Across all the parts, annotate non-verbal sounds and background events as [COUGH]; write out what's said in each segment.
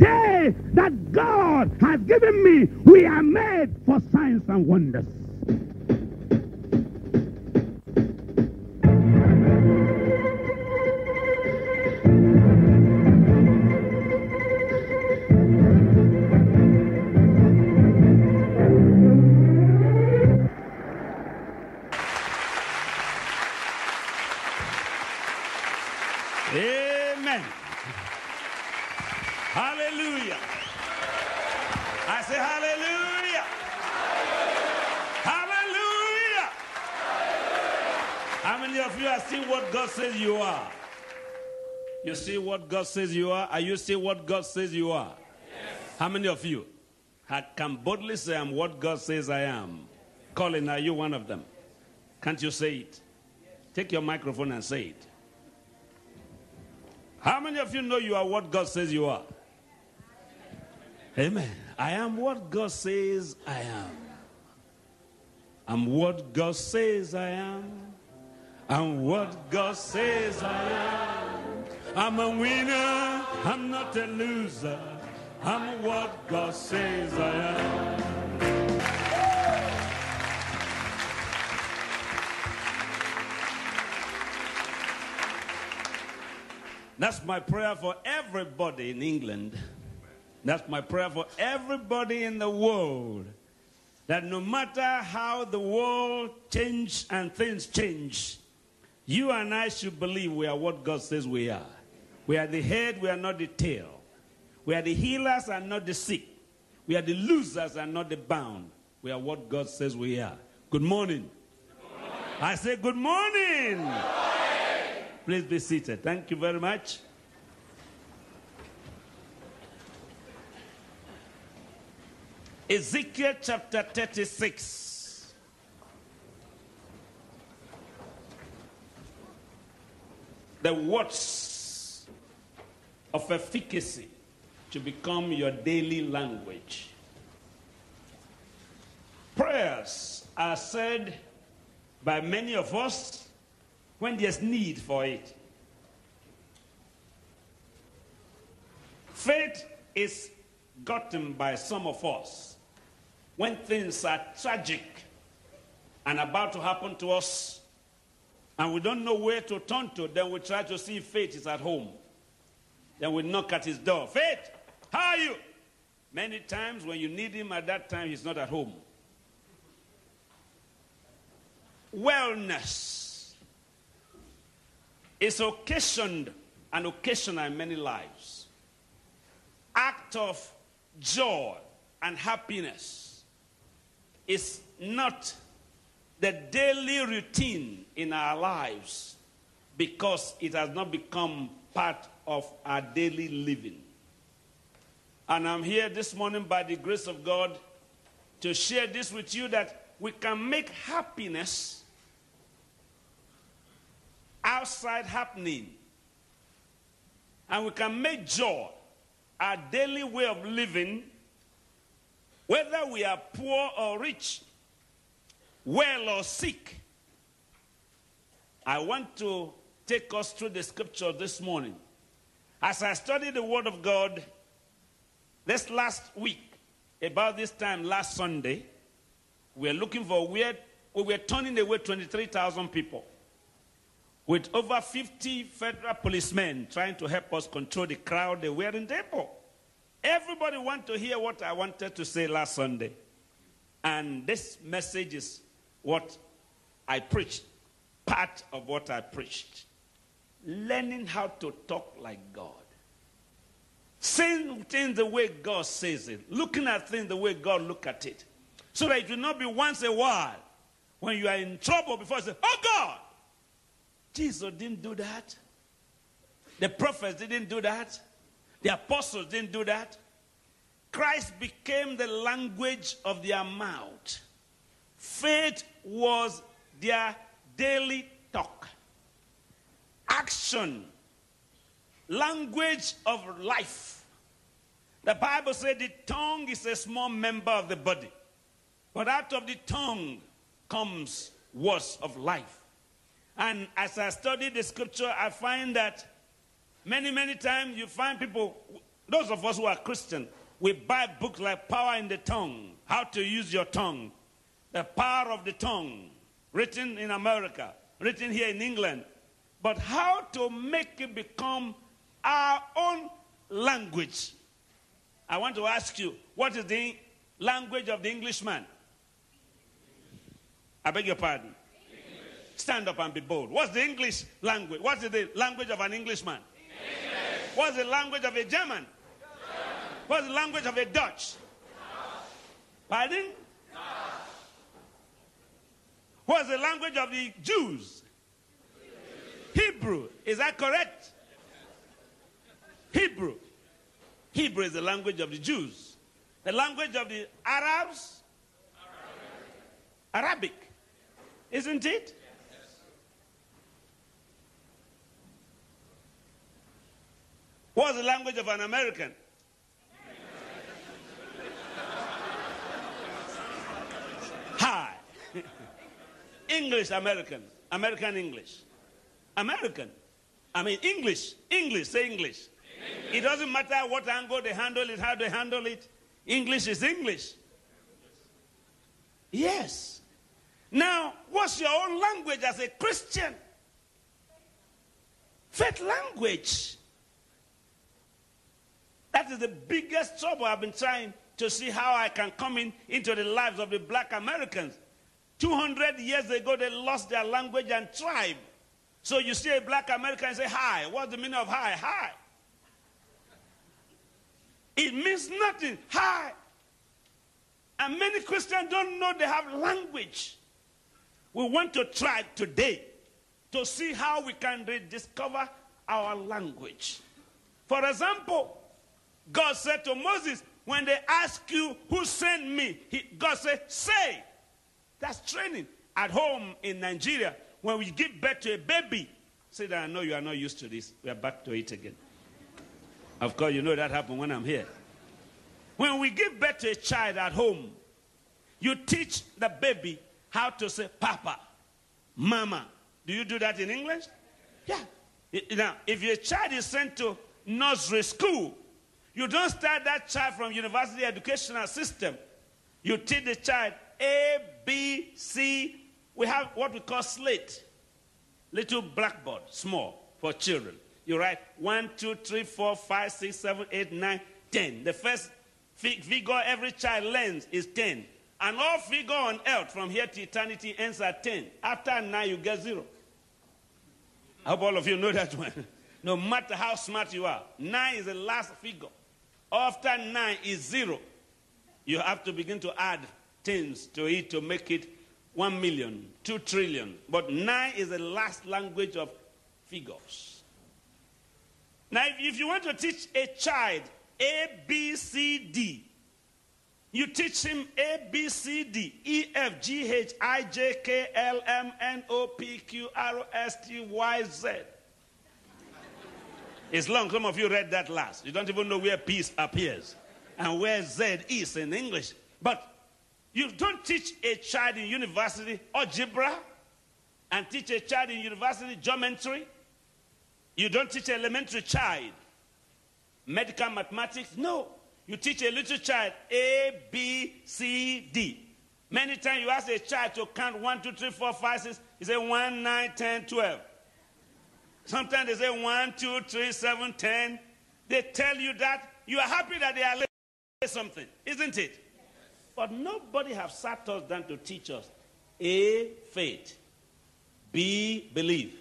day that God has given me, we are made for signs and wonders. You see what God says you are? Are you seeing what God says you are? How many of you I can boldly say I'm what God says I am? Colin, are you one of them? Can't you say it? Take your microphone and say it. How many of you know you are what God says you are? Amen. I am what God says I am. I'm what God says I am. I'm what God says I am. I'm a winner. I'm not a loser. I'm what God says I am. That's my prayer for everybody in England. That's my prayer for everybody in the world. That no matter how the world changes and things change, you and I should believe we are what God says we are. We are the head, we are not the tail. We are the healers and not the sick. We are the losers and not the bound. We are what God says we are. Good morning. I say good morning. Please be seated. Thank you very much. Ezekiel chapter 36. The words of efficacy to become your daily language. Prayers are said by many of us when there's need for it. Faith is gotten by some of us when things are tragic and about to happen to us and we don't know where to turn to, then we try to see if faith is at home. Then we knock at his door. Faith, how are you? Many times when you need him at that time, he's not at home. Wellness is occasioned and occasional in many lives. Act of joy and happiness is not the daily routine in our lives because it has not become part of our daily living. And I'm here this morning by the grace of God to share this with you that we can make happiness outside happening. And we can make joy our daily way of living, whether we are poor or rich, well or sick. I want to take us through the scripture this morning. As I studied the Word of God this last week, about this time last Sunday, we were looking for where we were turning away 23,000 people with over 50 federal policemen trying to help us control the crowd they were in Depot. Everybody want to hear what I wanted to say last Sunday. And this message is what I preached, part of what I preached. Learning how to talk like God. Saying things the way God says it. Looking at things the way God look at it. So that it will not be once a while when you are in trouble before you say, Oh God, Jesus didn't do that. The prophets didn't do that. The apostles didn't do that. Christ became the language of their mouth. Faith was their daily talk. Action, language of life. The Bible said the tongue is a small member of the body, but out of the tongue comes words of life. And as I study the scripture, I find that many, many times you find people those of us who are Christian, we buy books like Power in the Tongue, How to Use Your Tongue, The Power of the Tongue, written in America, written here in England. But how to make it become our own language. I want to ask you, what is the language of the Englishman? I beg your pardon. English. Stand up and be bold. What's the English language? What's the language of an Englishman? English. What's the language of a German? German. What's the language of a Dutch? Dutch. Pardon? Dutch. What's the language of the Jews? Hebrew. Is that correct? Hebrew. Hebrew is the language of the Jews. The language of the Arabs? Arabic. Arabic. Isn't it? What's the language of an American? Hi. [LAUGHS] English American. American English. American. I mean English. English. Say English. English. It doesn't matter what angle they handle it, how they handle it. English is English. Yes. Now, what's your own language as a Christian? Faith language. That is the biggest trouble I've been trying to see how I can come in into the lives of the black Americans. 200 years ago, they lost their language and tribe. So you see a black American and say, Hi. What's the meaning of hi? Hi. It means nothing. Hi. And many Christians don't know they have language. We want to try today to see how we can rediscover our language. For example, God said to Moses, when they ask you who sent me, he, God said, say. That's training. At home in Nigeria, when we give birth to a baby, say that I know you are not used to this. We are back to it again. Of course, you know that happened when I'm here. When we give birth to a child at home, you teach the baby how to say papa, mama. Do you do that in English? Yeah. Now, if your child is sent to nursery school, you don't start that child from university educational system. You teach the child A, B, C. We have what we call slate, little blackboard, small for children. You write one, two, three, four, five, six, seven, eight, nine, ten. The first figure every child learns is ten. And all figure on earth from here to eternity ends at 10. After 9, you get 0. I hope all of you know that one. [LAUGHS] no matter how smart you are, 9 is the last figure. After 9 is 0. You have to begin to add things to it to make it 1 million, 2 trillion. But 9 is the last language of figures. Now, if you want to teach a child A, B, C, D, you teach him A, B, C, D, E, F, G, H, I, J, K, L, M, N, O, P, Q, R, S, T, Y, Z. It's long. Some of you read that last. You don't even know where peace appears and where Z is in English. But you don't teach a child in university algebra and teach a child in university geometry. You don't teach elementary child medical mathematics. No. You teach a little child A, B, C, D. Many times you ask a child to count 1, 2, 3, 4, 5, 6. He say 1, 9, 10, 12. Sometimes they say 1, 2, 3, 7, 10. They tell you that. You are happy that they are learning something, isn't it? But nobody have sat us down to teach us A, faith. B, belief.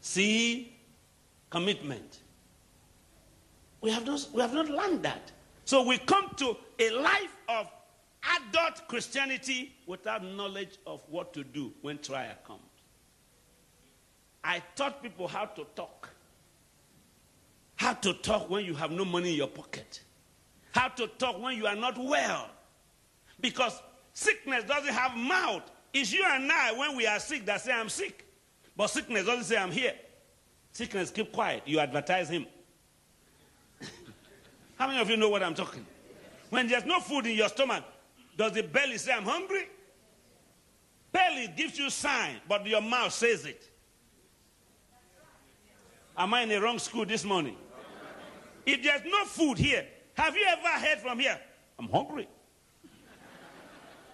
C, commitment. We have not, we have not learned that. So we come to a life of adult Christianity without knowledge of what to do when trial comes. I taught people how to talk. How to talk when you have no money in your pocket. How to talk when you are not well. Because sickness doesn't have mouth. It's you and I when we are sick that say I'm sick. But sickness doesn't say I'm here. Sickness keep quiet. You advertise him. [LAUGHS] How many of you know what I'm talking? When there's no food in your stomach, does the belly say, I'm hungry? Belly gives you sign, but your mouth says it. Am I in the wrong school this morning? If there's no food here, have you ever heard from here? I'm hungry.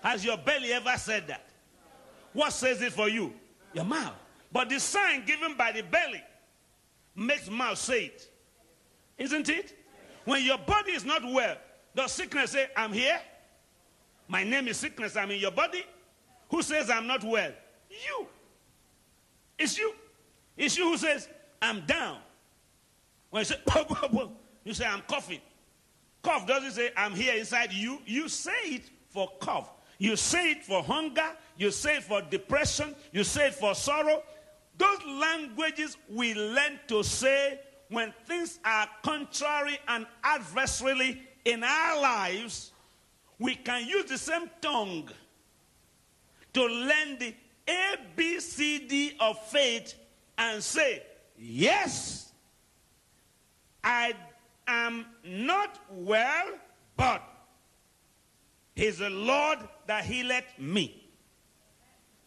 Has your belly ever said that? What says it for you? Your mouth. But the sign given by the belly makes mouth say it. Isn't it? When your body is not well, does sickness say, I'm here? My name is sickness, I'm in your body? Who says I'm not well? You. It's you. It's you who says, I'm down. When you say, [LAUGHS] you say, I'm coughing. Cough doesn't say, I'm here inside you. You say it for cough. You say it for hunger. You say it for depression. You say it for sorrow. Those languages we learn to say when things are contrary and adversarially in our lives, we can use the same tongue to learn the A, B, C, D of faith and say, Yes, I am not well, but He's the Lord that healeth me.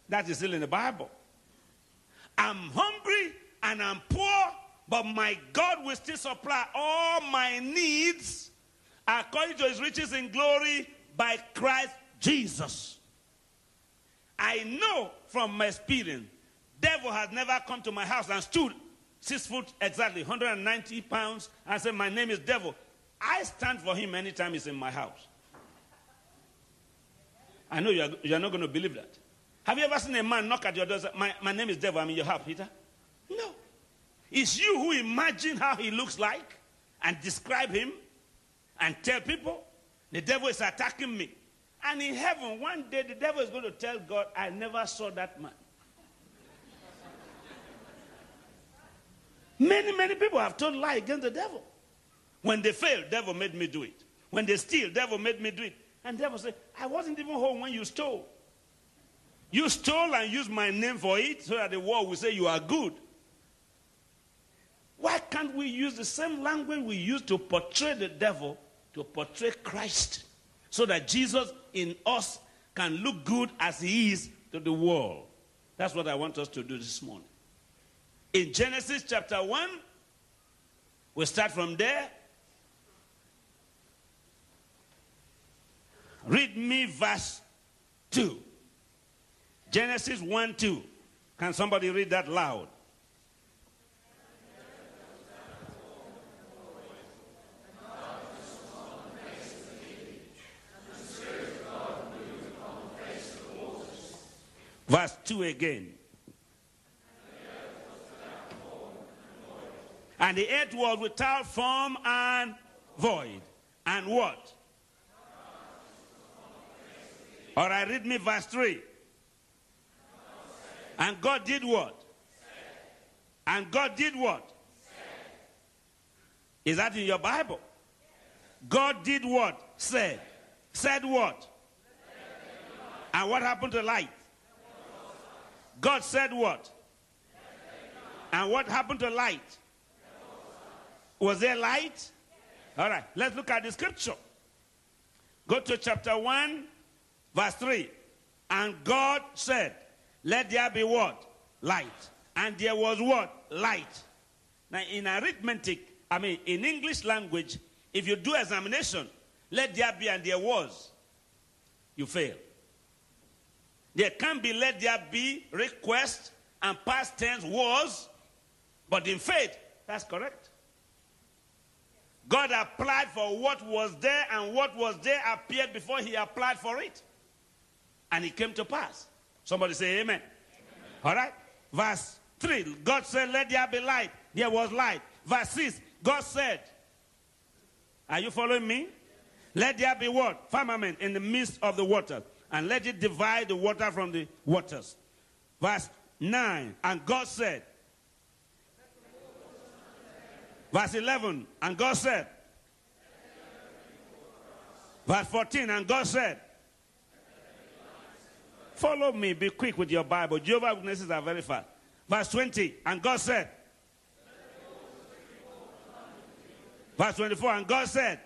That is still in the Bible. I'm hungry and I'm poor, but my God will still supply all my needs according to his riches in glory by Christ Jesus. I know from my experience, devil has never come to my house and stood six foot exactly, 190 pounds, and said, My name is devil. I stand for him anytime he's in my house. I know you're, you're not going to believe that. Have you ever seen a man knock at your door my, my name is devil, I'm in your house, Peter? No. It's you who imagine how he looks like and describe him and tell people the devil is attacking me. And in heaven, one day the devil is going to tell God, I never saw that man. Many, many people have told lie against the devil. When they fail, devil made me do it. When they steal, devil made me do it. And devil said, I wasn't even home when you stole. You stole and used my name for it so that the world will say you are good. Why can't we use the same language we use to portray the devil to portray Christ so that Jesus in us can look good as he is to the world? That's what I want us to do this morning. In Genesis chapter 1, we start from there. Read me verse 2. Genesis 1 2. Can somebody read that loud? Verse 2 again. And the earth was without form and void. And what? All right, read me verse 3. And God did what? And God did what? Is that in your Bible? God did what? Said. Said what? And what happened to light? God said what? And what happened to light? Was there light? All right, let's look at the scripture. Go to chapter 1, verse 3. And God said, let there be what? Light. And there was what? Light. Now, in arithmetic, I mean, in English language, if you do examination, let there be and there was, you fail. There can be let there be, request, and past tense was, but in faith, that's correct. God applied for what was there, and what was there appeared before he applied for it. And it came to pass. Somebody say amen. amen. All right. Verse 3 God said, Let there be light. There was light. Verse 6 God said, Are you following me? Let there be what? Firmament in the midst of the waters, and let it divide the water from the waters. Verse 9 And God said, Verse 11 And God said, Verse 14 And God said, Follow me. Be quick with your Bible. Jehovah Witnesses are very fast. Verse 20. And God said. Verse 24. And God said.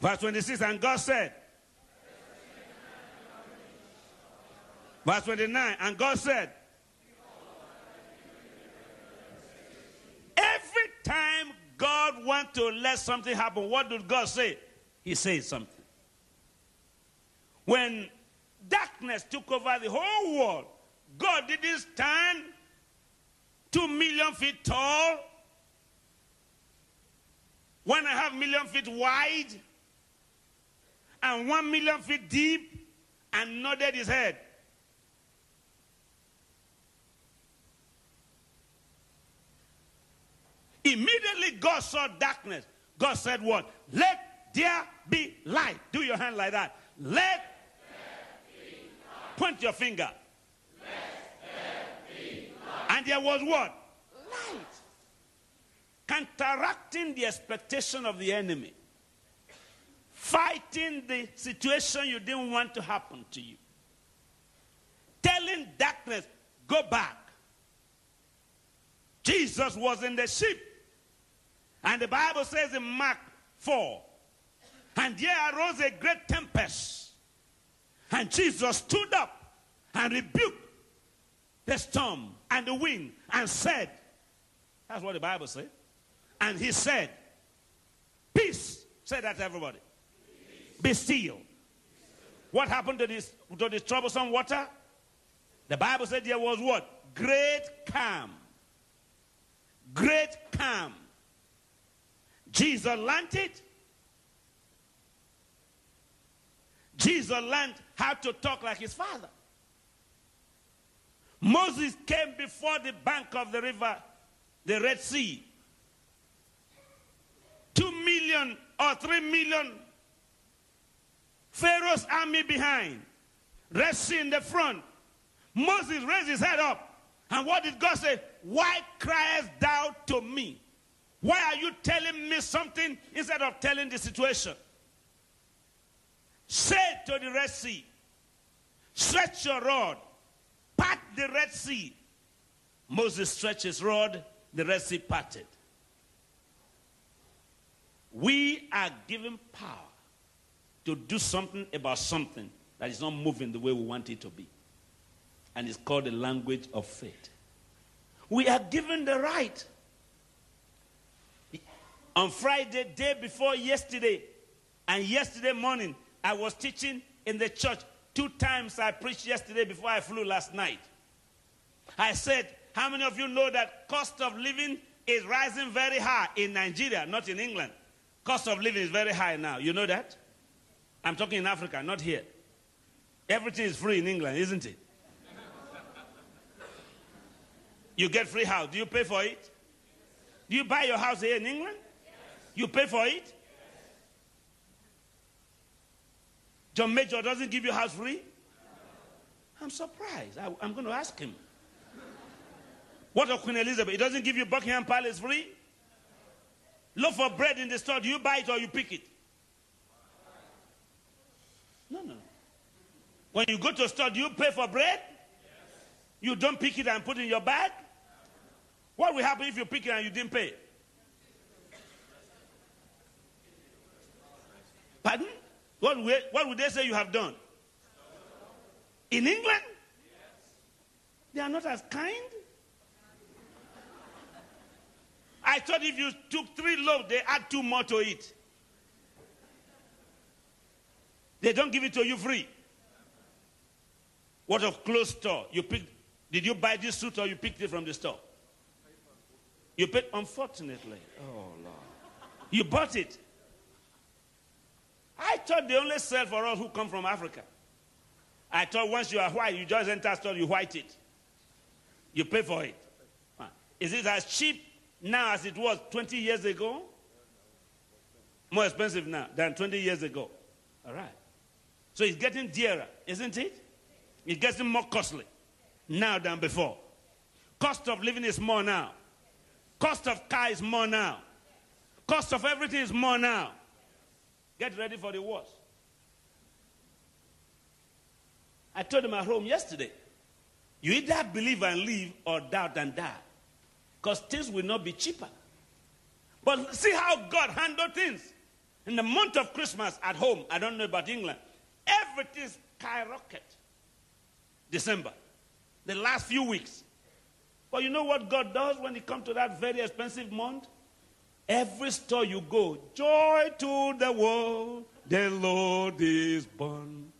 Verse 26. And God said. Verse 29. And God said. God wants to let something happen, what did God say? He says something. When darkness took over the whole world, God didn't stand two million feet tall, one and a half million feet wide, and one million feet deep, and nodded his head. Immediately God saw darkness. God said, What? Let there be light. Do your hand like that. Let point your finger. And there was what? Light. Counteracting the expectation of the enemy. Fighting the situation you didn't want to happen to you. Telling darkness, go back. Jesus was in the ship. And the Bible says in Mark 4 and there arose a great tempest. And Jesus stood up and rebuked the storm and the wind and said, That's what the Bible says. And he said, Peace. Say that to everybody. Be still. What happened to this, to this troublesome water? The Bible said there was what? Great calm. Great calm. Jesus landed. Jesus learned how to talk like his father. Moses came before the bank of the river, the Red Sea. Two million or three million Pharaoh's army behind, Red Sea in the front. Moses raised his head up. And what did God say? Why criest thou to me? Why are you telling me something instead of telling the situation? Say to the Red Sea, stretch your rod, part the Red Sea. Moses stretched his rod, the Red Sea parted. We are given power to do something about something that is not moving the way we want it to be. And it's called the language of faith. We are given the right. On Friday, day before yesterday, and yesterday morning, I was teaching in the church. Two times I preached yesterday before I flew last night. I said, How many of you know that cost of living is rising very high in Nigeria, not in England? Cost of living is very high now. You know that? I'm talking in Africa, not here. Everything is free in England, isn't it? You get free house. Do you pay for it? Do you buy your house here in England? You pay for it? John Major doesn't give you house free? I'm surprised. I, am going to ask him. What of Queen Elizabeth? He doesn't give you Buckingham Palace free? Look for bread in the store. Do you buy it or you pick it? No, no. When you go to a store, do you pay for bread? You don't pick it and put it in your bag? What will happen if you pick it and you didn't pay? Pardon? What would, what would they say you have done? In England? They are not as kind. I thought if you took three loaves, they add two more to it. They don't give it to you free. What of clothes store? You picked, did you buy this suit or you picked it from the store? You paid, unfortunately. Oh, Lord. You bought it. I thought they only sell for us who come from Africa. I thought once you are white, you just enter store, you white it. You pay for it. Ah. Is it as cheap now as it was 20 years ago? More expensive now than 20 years ago. All right. So it's getting dearer, isn't it? It's getting more costly now than before. Cost of living is more now. Cost of car is more now. Cost of everything is more now. Get ready for the worst. I told him at home yesterday you either believe and live or doubt and die. Because things will not be cheaper. But see how God handled things. In the month of Christmas at home, I don't know about England, everything skyrocket. December, the last few weeks. But you know what God does when it comes to that very expensive month? Every store you go, joy to the world, the Lord is born.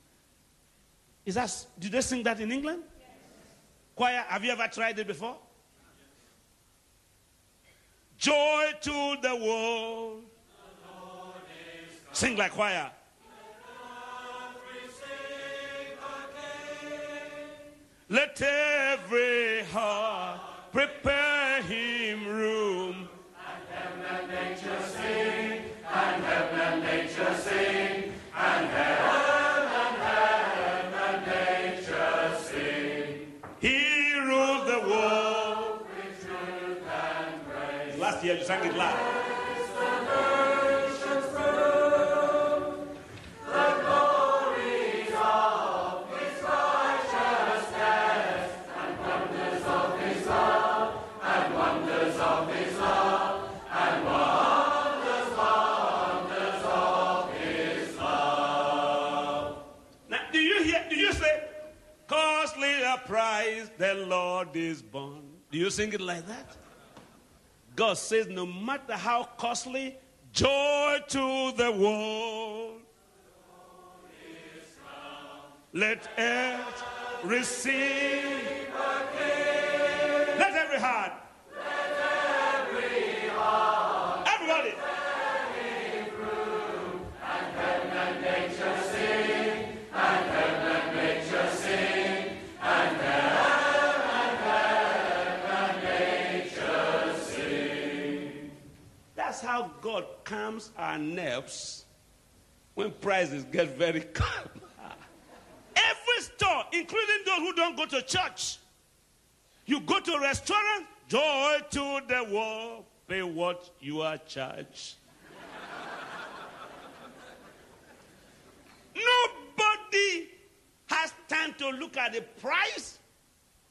Is that, did they sing that in England? Yes. Choir, have you ever tried it before? Joy to the world. The sing like choir. Let every heart prepare him room. He the world. With truth and grace. Last year you sang it loud. Do you sing it like that? God says, no matter how costly, joy to the world. Let earth receive. Let every heart. How God calms our nerves when prices get very [LAUGHS] calm. Every store, including those who don't go to church, you go to a restaurant, joy to the world, pay what you are charged. Nobody has time to look at the price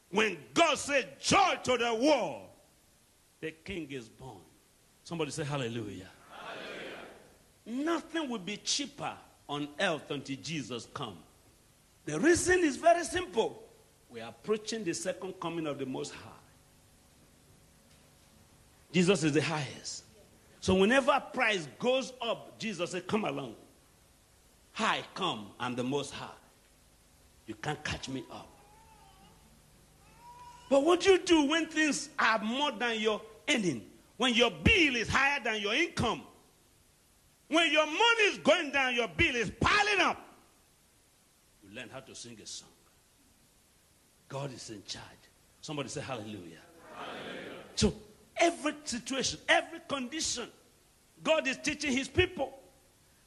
when God said, joy to the world, the king is born. Somebody say hallelujah. Nothing will be cheaper on earth until Jesus comes. The reason is very simple. We are approaching the second coming of the Most High. Jesus is the highest. So whenever price goes up, Jesus said, Come along. High, come. I'm the Most High. You can't catch me up. But what do you do when things are more than your earning? When your bill is higher than your income? When your money is going down, your bill is piling up. You learn how to sing a song. God is in charge. Somebody say hallelujah. hallelujah. So every situation, every condition, God is teaching his people.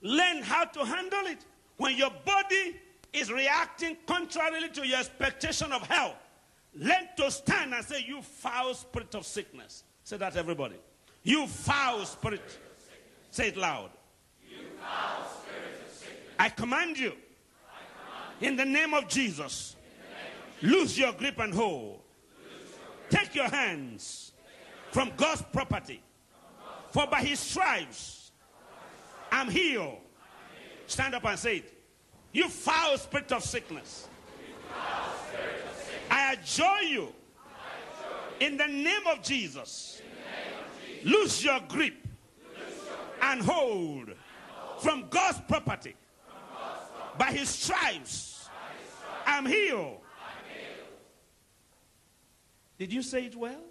Learn how to handle it. When your body is reacting contrarily to your expectation of health, learn to stand and say, You foul spirit of sickness. Say that, everybody. You foul spirit. Say it loud. I command you, in the name of Jesus, lose your grip and hold. Take your hands from God's property. For by his stripes, I'm healed. Stand up and say it. You foul spirit of sickness. I adjure you in the name of Jesus. Lose your grip and hold from God's property. By his stripes, I'm healed. Did you say it well?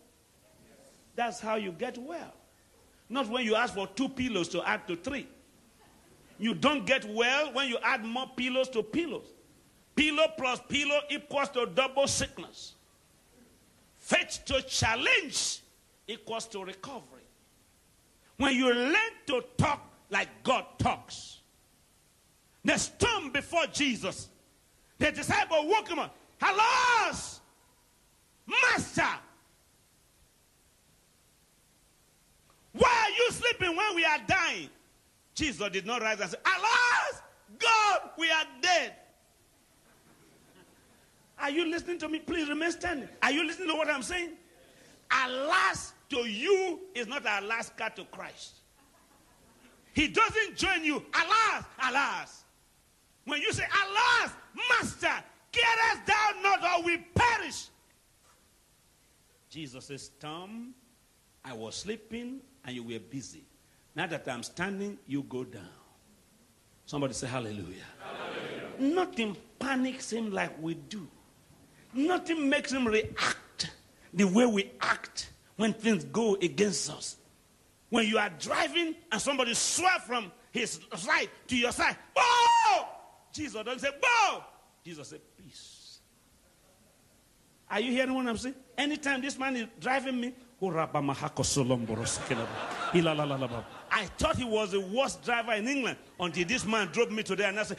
That's how you get well. Not when you ask for two pillows to add to three. You don't get well when you add more pillows to pillows. Pillow plus pillow equals to double sickness. Faith to challenge equals to recovery. When you learn to talk like God talks, the storm before Jesus, the disciple woke him up. Alas, Master, why are you sleeping when we are dying? Jesus did not rise and say, Alas, God, we are dead. Are you listening to me? Please remain standing. Are you listening to what I'm saying? Alas to you is not Alaska to Christ. He doesn't join you. Alas, alas. When you say, Alas, Master, get us down not or we perish? Jesus says, Storm, I was sleeping and you were busy. Now that I'm standing, you go down. Somebody say hallelujah. hallelujah. Nothing panics him like we do. Nothing makes him react the way we act when things go against us. When you are driving and somebody swerve from his side to your side, bow! Jesus doesn't say, bow! Jesus said, peace. Are you hearing what I'm saying? Anytime this man is driving me, I thought he was the worst driver in England until this man drove me today and I said,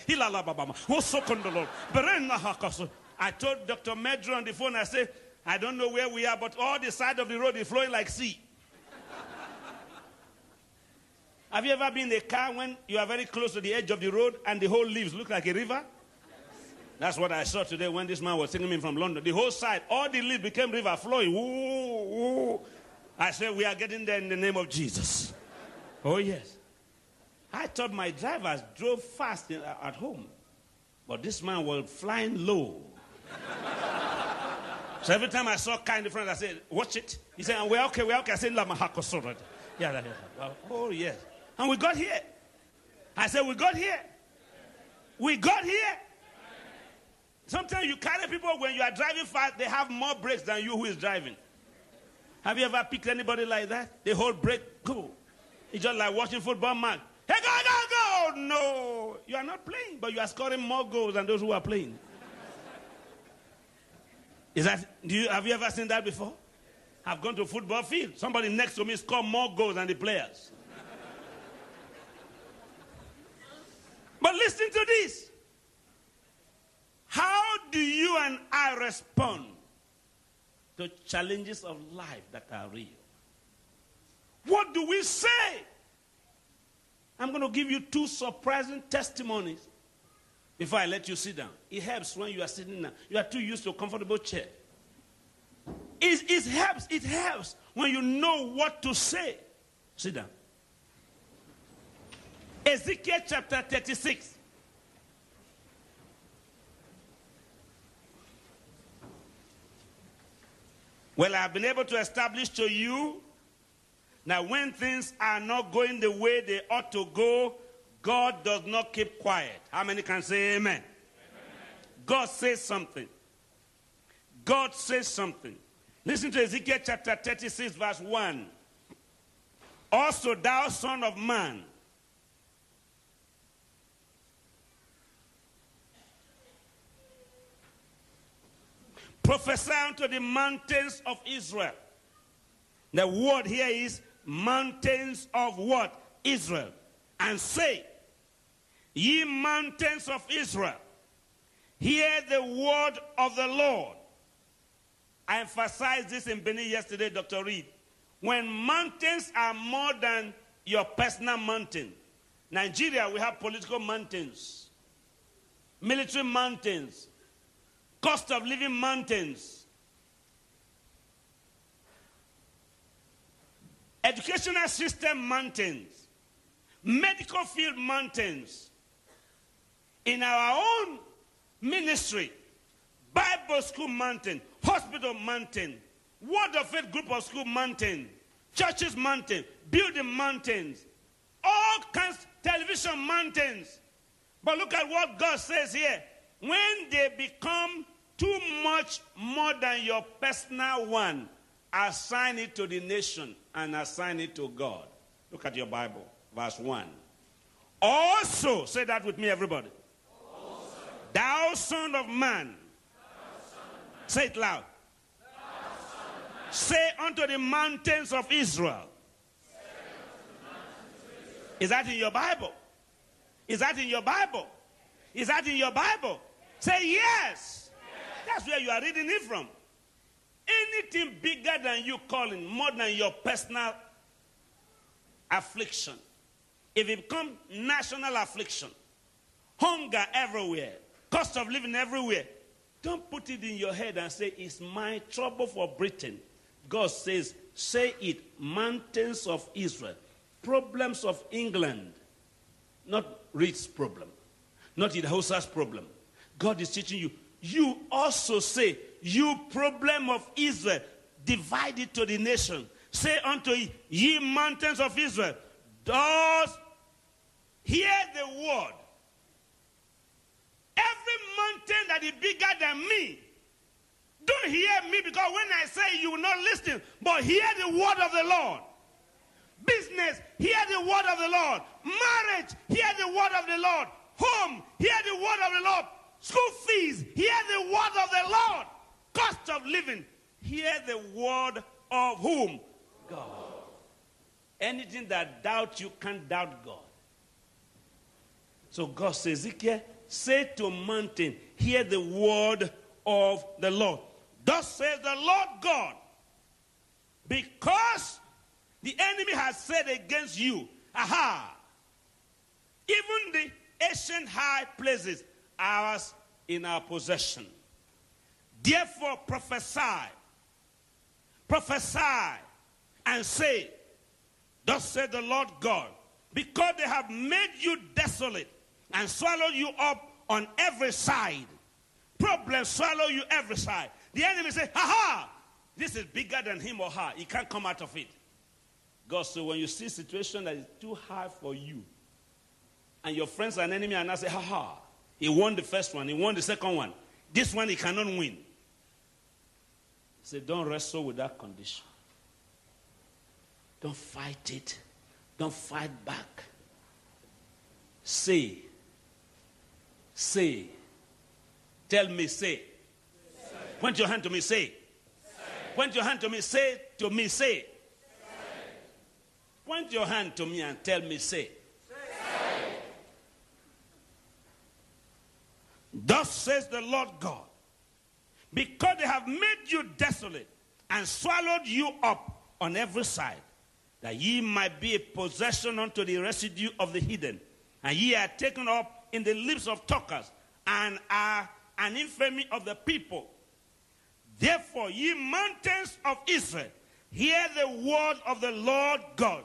I told Dr. Medro on the phone, I said, I don't know where we are, but all the side of the road is flowing like sea. [LAUGHS] Have you ever been in a car when you are very close to the edge of the road and the whole leaves look like a river? That's what I saw today when this man was taking me from London. The whole side, all the leaves became river flowing. Ooh, ooh. I said, We are getting there in the name of Jesus. Oh, yes. I thought my drivers drove fast at home, but this man was flying low. So every time I saw kind of friend, I said, Watch it. He said, We're okay, we're okay. I said, Lama Yeah, yeah, yeah. Oh, yes. And we got here. I said, We got here. We got here. Sometimes you carry people when you are driving fast, they have more brakes than you who is driving. Have you ever picked anybody like that? They hold brake, go. It's just like watching football match. Hey, go, go, go! No, you are not playing, but you are scoring more goals than those who are playing. Is that? You have you ever seen that before? I've gone to a football field. Somebody next to me scored more goals than the players. [LAUGHS] but listen to this. How do you and I respond to challenges of life that are real? What do we say? I'm going to give you two surprising testimonies before I let you sit down. It helps when you are sitting down. You are too used to a comfortable chair. It, it helps. It helps when you know what to say. Sit down. Ezekiel chapter 36. Well, I've been able to establish to you that when things are not going the way they ought to go, God does not keep quiet. How many can say amen? amen? God says something. God says something. Listen to Ezekiel chapter 36, verse 1. Also, thou son of man, prophesy unto the mountains of Israel. The word here is mountains of what? Israel. And say, Ye mountains of Israel, hear the word of the Lord. I emphasized this in Benin yesterday, Dr. Reed. When mountains are more than your personal mountain, Nigeria, we have political mountains, military mountains, cost of living mountains, educational system mountains, medical field mountains. In our own ministry, Bible school mountain, hospital mountain, Word of Faith group of school mountain, churches mountain, building mountains, all kinds, television mountains. But look at what God says here. When they become too much more than your personal one, assign it to the nation and assign it to God. Look at your Bible, verse 1. Also, say that with me, everybody. Thou son of man Say it loud. Say unto the mountains of Israel. Is that in your Bible? Is that in your Bible? Is that in your Bible? Say yes. That's where you are reading it from. Anything bigger than you calling, more than your personal affliction, if it becomes national affliction, hunger everywhere, cost of living everywhere, don't put it in your head and say, It's my trouble for Britain. God says, Say it, mountains of Israel, problems of England, not rich problem, not Idahosa's problem. God is teaching you. You also say, You problem of Israel, divide it to the nation. say unto ye mountains of Israel, Thus hear the word. Every mountain that is bigger than me, don't hear me because when I say you will not listen, but hear the word of the Lord. Business, hear the word of the Lord. Marriage, hear the word of the Lord. Home, hear the word of the Lord. School fees, hear the word of the Lord. Cost of living, hear the word of whom? God. Anything that doubts you can't doubt God. So God says, Ezekiel, say to mountain, hear the word of the Lord. Thus says the Lord God, because the enemy has said against you, aha, even the ancient high places are ours in our possession. Therefore prophesy, prophesy, and say, Thus said the Lord God, because they have made you desolate and swallow you up on every side. Problems swallow you every side. The enemy say, ha ha, this is bigger than him or her. He can't come out of it. God, so when you see a situation that is too hard for you, and your friends and enemy and I say, ha ha, he won the first one, he won the second one. This one he cannot win. Say, don't wrestle with that condition. Don't fight it. Don't fight back. Say. Say. Tell me, say. say. Point your hand to me, say. say. Point your hand to me, say to me, say. say. Point your hand to me and tell me, say. Thus says the Lord God, because they have made you desolate and swallowed you up on every side, that ye might be a possession unto the residue of the hidden, and ye are taken up in the lips of talkers, and are an infamy of the people. Therefore, ye mountains of Israel, hear the word of the Lord God.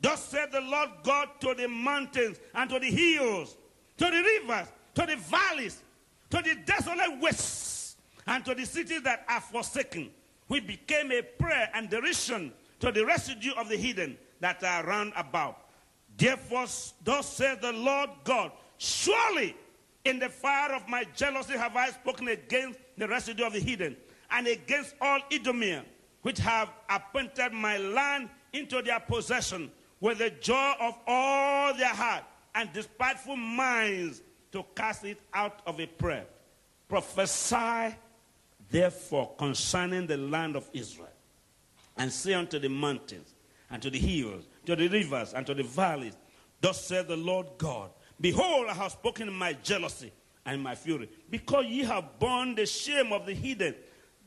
Thus said the Lord God to the mountains and to the hills, to the rivers, to the valleys, to the desolate wastes, and to the cities that are forsaken, which became a prayer and derision to the residue of the hidden that are round about. Therefore, thus says the Lord God, surely in the fire of my jealousy have I spoken against the residue of the hidden, and against all Idumea, which have appointed my land into their possession, with the joy of all their heart, and despiteful minds to cast it out of a prayer. Prophesy, therefore, concerning the land of Israel and say unto the mountains, and to the hills, to the rivers, and to the valleys, Thus saith the Lord God, Behold, I have spoken in my jealousy and in my fury, because ye have borne the shame of the hidden.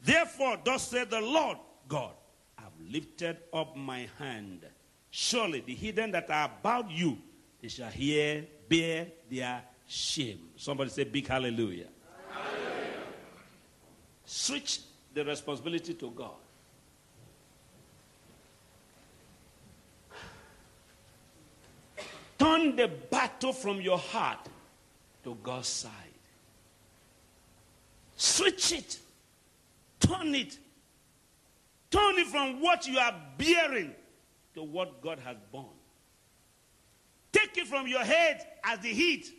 Therefore, thus saith the Lord God, I have lifted up my hand. Surely the hidden that are about you, they shall hear, bear their shame. Somebody say, Big hallelujah. hallelujah. Switch the responsibility to God. Turn the battle from your heart to God's side. Switch it. Turn it. Turn it from what you are bearing to what God has borne. Take it from your head as the heat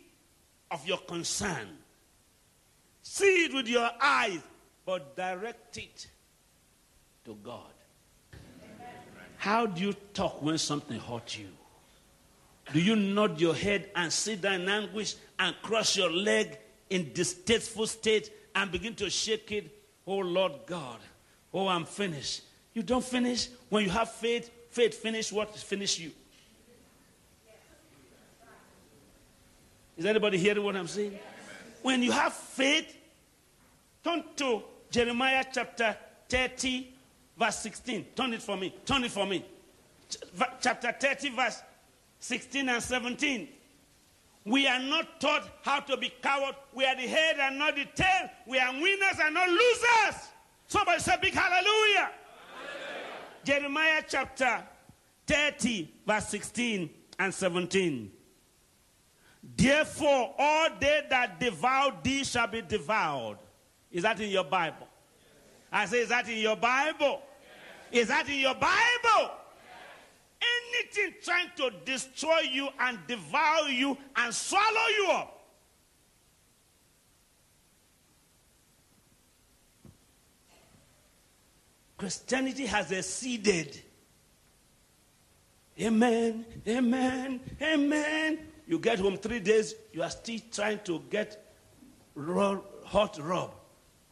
of your concern. See it with your eyes, but direct it to God. How do you talk when something hurts you? Do you nod your head and sit down in anguish and cross your leg in distasteful state and begin to shake it? Oh Lord God, oh I'm finished. You don't finish when you have faith. Faith finish what finish you. Is anybody hearing what I'm saying? When you have faith, turn to Jeremiah chapter 30, verse 16. Turn it for me. Turn it for me. Ch- chapter 30, verse 16 and 17. We are not taught how to be coward. We are the head and not the tail. We are winners and not losers. Somebody say big hallelujah. hallelujah. Jeremiah chapter 30, verse 16 and 17. Therefore, all they that devour thee shall be devoured. Is that in your Bible? I say, is that in your Bible? Is that in your Bible? Anything trying to destroy you and devour you and swallow you up. Christianity has exceeded. Amen, amen, amen. You get home three days, you are still trying to get hot rub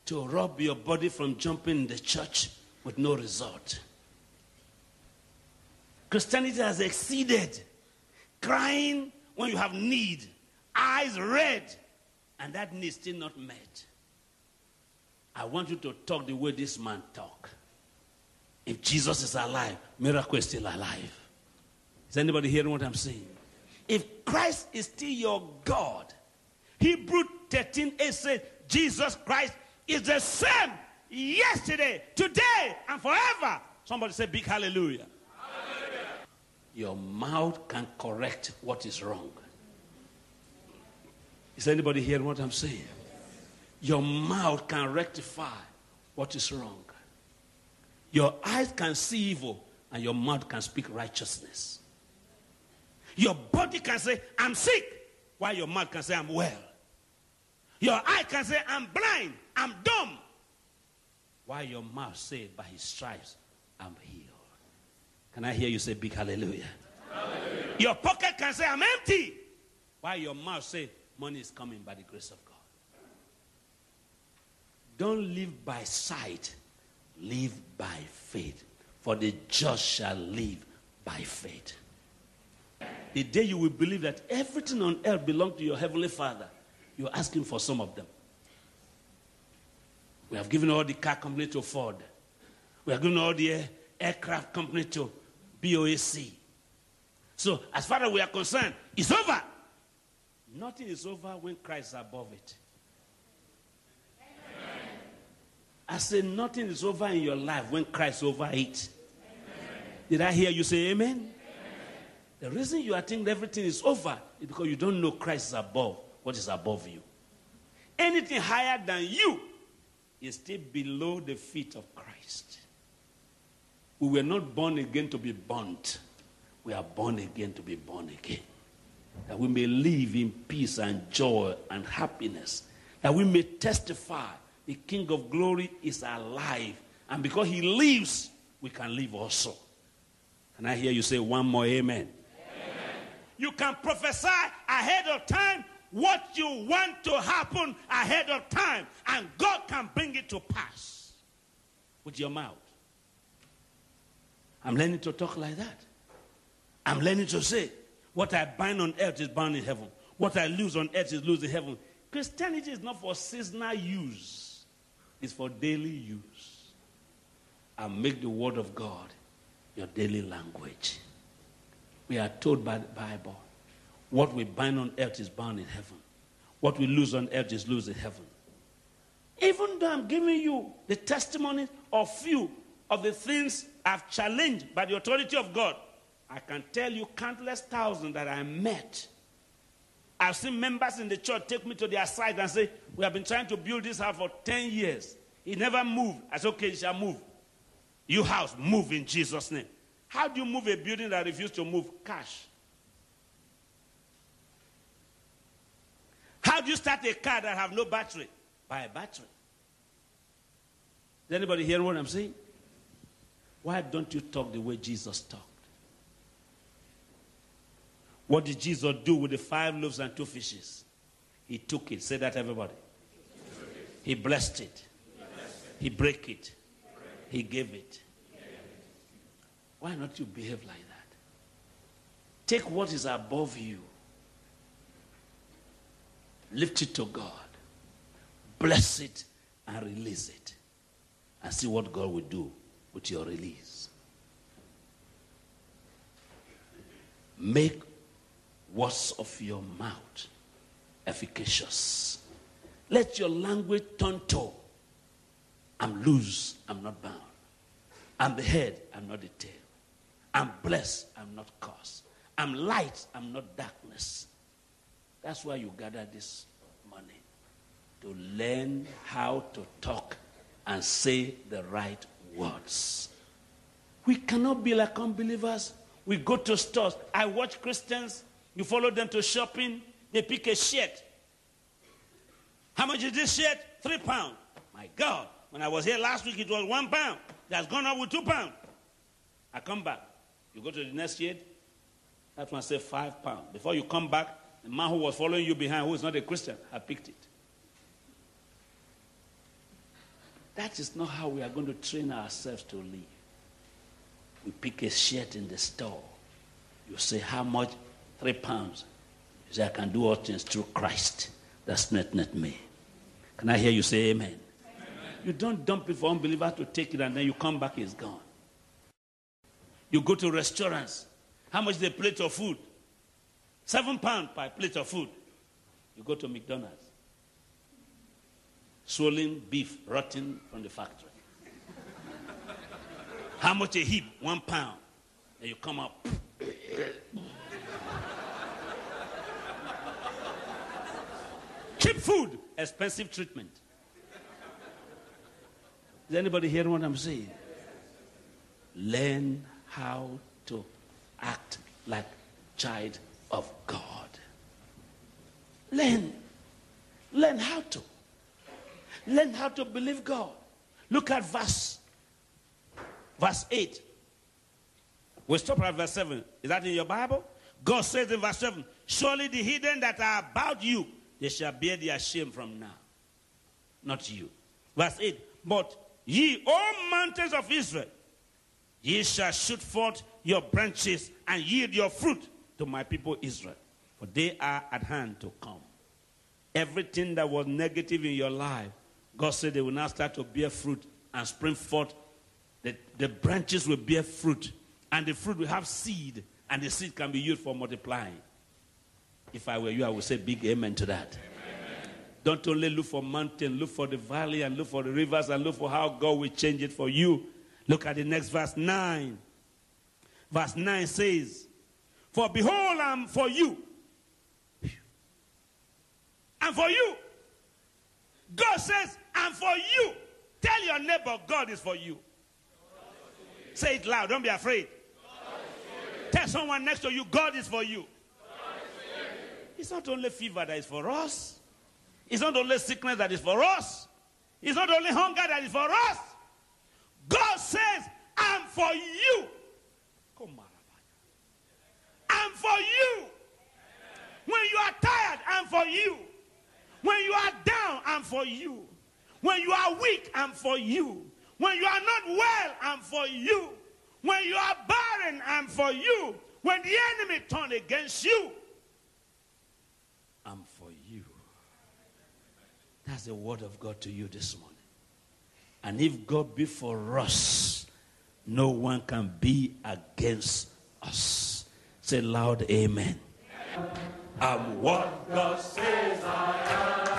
to rub your body from jumping in the church with no result. Christianity has exceeded crying when you have need, eyes red, and that need still not met. I want you to talk the way this man talk. If Jesus is alive, miracle is still alive. Is anybody hearing what I'm saying? If Christ is still your God, Hebrew 13 8 says Jesus Christ is the same yesterday, today, and forever. Somebody say big hallelujah. hallelujah. Your mouth can correct what is wrong. Is anybody hearing what I'm saying? Your mouth can rectify what is wrong. Your eyes can see evil, and your mouth can speak righteousness. Your body can say, I'm sick, while your mouth can say, I'm well. Your eye can say, I'm blind, I'm dumb. While your mouth say, by his stripes, I'm healed. Can I hear you say big hallelujah? hallelujah? Your pocket can say, I'm empty. While your mouth say, money is coming by the grace of God. Don't live by sight, live by faith. For the just shall live by faith. The day you will believe that everything on earth belongs to your heavenly Father, you're asking for some of them. We have given all the car company to Ford. We have given all the aircraft company to BOAC. So, as far as we are concerned, it's over. Nothing is over when Christ is above it. Amen. I say nothing is over in your life when Christ is over it. Amen. Did I hear you say amen? amen? The reason you are thinking everything is over is because you don't know Christ is above what is above you. Anything higher than you is still below the feet of Christ. We were not born again to be burnt. We are born again to be born again. That we may live in peace and joy and happiness. That we may testify the King of glory is alive. And because he lives, we can live also. Can I hear you say one more amen? amen? You can prophesy ahead of time what you want to happen ahead of time, and God can bring it to pass with your mouth. I'm learning to talk like that. I'm learning to say, what I bind on earth is bound in heaven. What I lose on earth is loose in heaven. Christianity is not for seasonal use, it's for daily use. And make the word of God your daily language. We are told by the Bible what we bind on earth is bound in heaven. What we lose on earth is loose in heaven. Even though I'm giving you the testimony of few of the things I've challenged by the authority of God, I can tell you countless thousands that I met. I've seen members in the church take me to their side and say, We have been trying to build this house for 10 years. It never moved. I said, Okay, you shall move. You house, move in Jesus' name. How do you move a building that refuses to move? Cash. How do you start a car that have no battery? By a battery. Is anybody hearing what I'm saying? Why don't you talk the way Jesus talked? What did Jesus do with the five loaves and two fishes? He took it. Say that, everybody. He blessed it. He break it. He gave it. Why not you behave like that? Take what is above you Lift it to God. Bless it and release it. And see what God will do with your release. Make words of your mouth efficacious. Let your language turn to I'm loose, I'm not bound. I'm the head, I'm not the tail. I'm blessed, I'm not cursed. I'm light, I'm not darkness. That's why you gather this money to learn how to talk and say the right words. We cannot be like unbelievers. We go to stores. I watch Christians. You follow them to shopping. They pick a shirt. How much is this shirt? Three pounds. My God. When I was here last week, it was one pound. That's gone up with two pounds. I come back. You go to the next shirt. That one say five pounds. Before you come back, the man who was following you behind, who is not a Christian, I picked it. That is not how we are going to train ourselves to live. We pick a shirt in the store. You say, How much? Three pounds. You say, I can do all things through Christ. That's not, not me. Can I hear you say amen? amen? You don't dump it for unbelievers to take it and then you come back, it's gone. You go to restaurants. How much is a plate of food? Seven pounds per plate of food. You go to McDonald's. Swollen beef rotting from the factory. How much a heap? One pound. And you come up. Cheap food, expensive treatment. Is anybody hearing what I'm saying? Learn how to act like child of God. Learn. Learn how to. Learn how to believe God. Look at verse verse 8. We'll stop at verse 7. Is that in your Bible? God says in verse 7 Surely the hidden that are about you, they shall bear their shame from now. Not you. Verse 8 But ye, all mountains of Israel, ye shall shoot forth your branches and yield your fruit to my people Israel, for they are at hand to come. Everything that was negative in your life, God said they will now start to bear fruit and spring forth. The, the branches will bear fruit, and the fruit will have seed, and the seed can be used for multiplying. If I were you, I would say big amen to that. Amen. Don't only look for mountain, look for the valley, and look for the rivers, and look for how God will change it for you. Look at the next verse 9. Verse 9 says, For behold, I'm for you. And for you. God says, and for you. Tell your neighbor, God is for you. Say it loud. Don't be afraid. Tell someone next to you, God is for you. It's not only fever that is for us. It's not only sickness that is for us. It's not only hunger that is for us. God says, I'm for you. I'm for you. When you are tired, I'm for you. When you are down, I'm for you. When you are weak, I'm for you. When you are not well, I'm for you. When you are barren, I'm for you. When the enemy turn against you, I'm for you. That's the word of God to you this morning. And if God be for us, no one can be against us. Say loud, Amen. I'm what God says I am.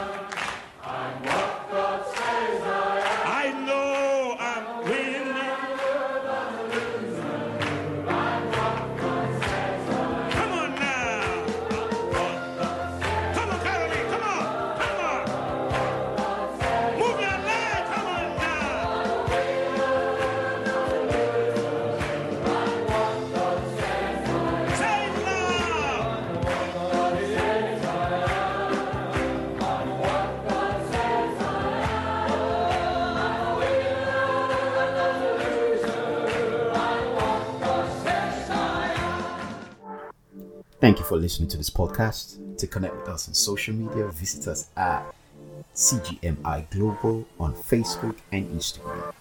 Thank you for listening to this podcast. To connect with us on social media, visit us at CGMI Global on Facebook and Instagram.